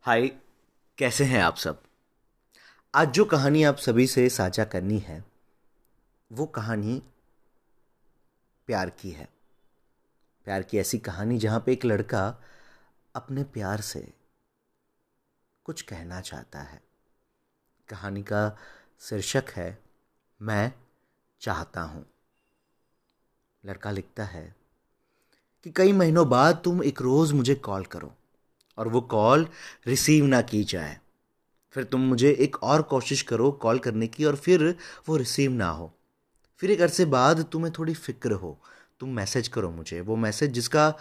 हाय, कैसे हैं आप सब? आज जो कहानी आप सभी से साझा करनी है, वो कहानी प्यार की है। प्यार की ऐसी कहानी जहाँ पे एक लड़का अपने प्यार से कुछ कहना चाहता है। कहानी का शीर्षक है, मैं चाहता हूँ। लड़का लिखता है कि, कई महीनों बाद तुम एक रोज़ मुझे कॉल करो। और वो कॉल रिसीव ना की जाए। फिर तुम मुझे एक और कोशिश करो कॉल करने की और फिर वो रिसीव ना हो। फिर एक अरसे बाद तुम्हें थोड़ी फ़िक्र हो। तुम मैसेज करो मुझे। वो मैसेज जिसका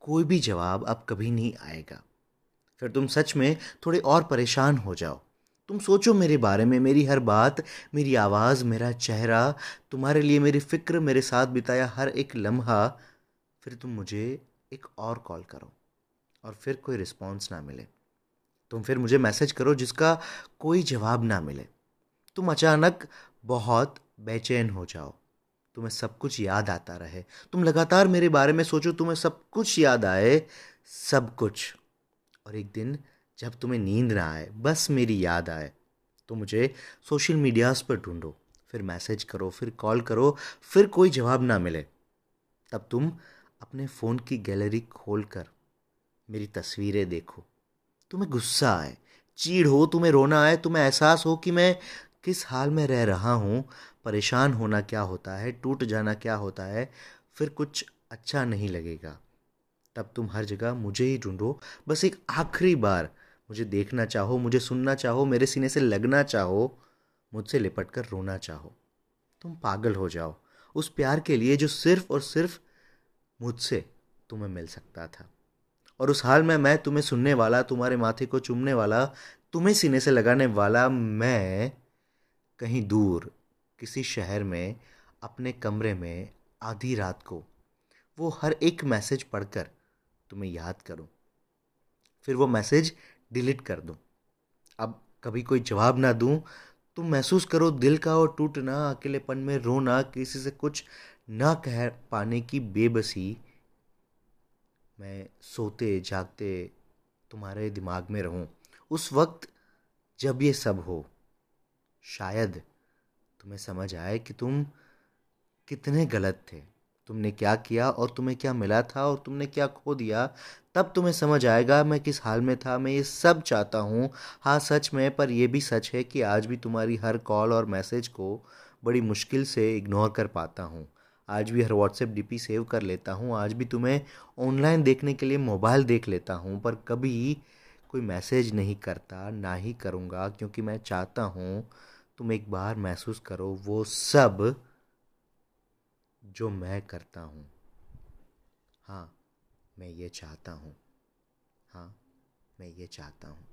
कोई भी जवाब अब कभी नहीं आएगा। फिर तुम सच में थोड़े और परेशान हो जाओ। तुम सोचो मेरे बारे में, मेरी हर बात, मेरी आवाज़, मेरा चेहरा, तुम्हारे लिए मेरी फ़िक्र, मेरे साथ बिताया हर एक लम्हा। फिर तुम मुझे एक और कॉल करो। और फिर कोई रिस्पॉन्स ना मिले। तुम फिर मुझे मैसेज करो जिसका कोई जवाब ना मिले। तुम अचानक बहुत बेचैन हो जाओ। तुम्हें सब कुछ याद आता रहे। तुम लगातार मेरे बारे में सोचो, तुम्हें सब कुछ याद आए, सब कुछ। और एक दिन जब तुम्हें नींद ना आए, बस मेरी याद आए तो मुझे सोशल मीडियाज पर ढूंढो। फिर मैसेज करो, फिर कॉल करो, फिर कोई जवाब ना मिले। तब तुम अपने फ़ोन की गैलरी खोल कर मेरी तस्वीरें देखो। तुम्हें गुस्सा आए चीड़ हो, तुम्हें रोना आए, तुम्हें एहसास हो कि मैं किस हाल में रह रहा हूँ, परेशान होना क्या होता है, टूट जाना क्या होता है, फिर कुछ अच्छा नहीं लगेगा। तब तुम हर जगह मुझे ही ढूंढो। बस एक आखिरी बार मुझे देखना चाहो, मुझे सुनना चाहो, मेरे सीने से लगना चाहो, मुझसे लिपट कर रोना चाहो। तुम पागल हो जाओ। उस प्यार के लिए जो सिर्फ़ और सिर्फ़ मुझसे तुम्हें मिल सकता था। और उस हाल में मैं तुम्हें सुनने वाला, तुम्हारे माथे को चूमने वाला, तुम्हें सीने से लगाने वाला मैं कहीं दूर, किसी शहर में, अपने कमरे में, आधी रात को, वो हर एक मैसेज पढ़कर तुम्हें याद करूँ। फिर वो मैसेज डिलीट कर दूँ। अब कभी कोई जवाब ना दूँ, तुम महसूस करो दिल का और टूटना, अकेलेपन में रोना, किसी से कुछ ना कह पाने की बेबसी मैं सोते, जागते तुम्हारे दिमाग में रहूँ। उस वक्त जब ये सब हो, शायद तुम्हें समझ आए कि तुम कितने गलत थे। तुमने क्या किया और तुम्हें क्या मिला था और तुमने क्या खो दिया, तब तुम्हें समझ आएगा मैं किस हाल में था। मैं ये सब चाहता हूँ। हाँ सच में, पर यह भी सच है कि आज भी तुम्हारी हर कॉल और मैसेज को बड़ी मुश्किल से इग्नोर कर पाता हूँ। आज भी हर व्हाट्सएप डीपी सेव कर लेता हूँ। आज भी तुम्हें ऑनलाइन देखने के लिए मोबाइल देख लेता हूँ, पर कभी कोई मैसेज नहीं करता, ना ही करूँगा, क्योंकि मैं चाहता हूँ तुम एक बार महसूस करो, वो सब जो मैं करता हूँ। हाँ मैं ये चाहता हूँ। हाँ मैं ये चाहता हूँ।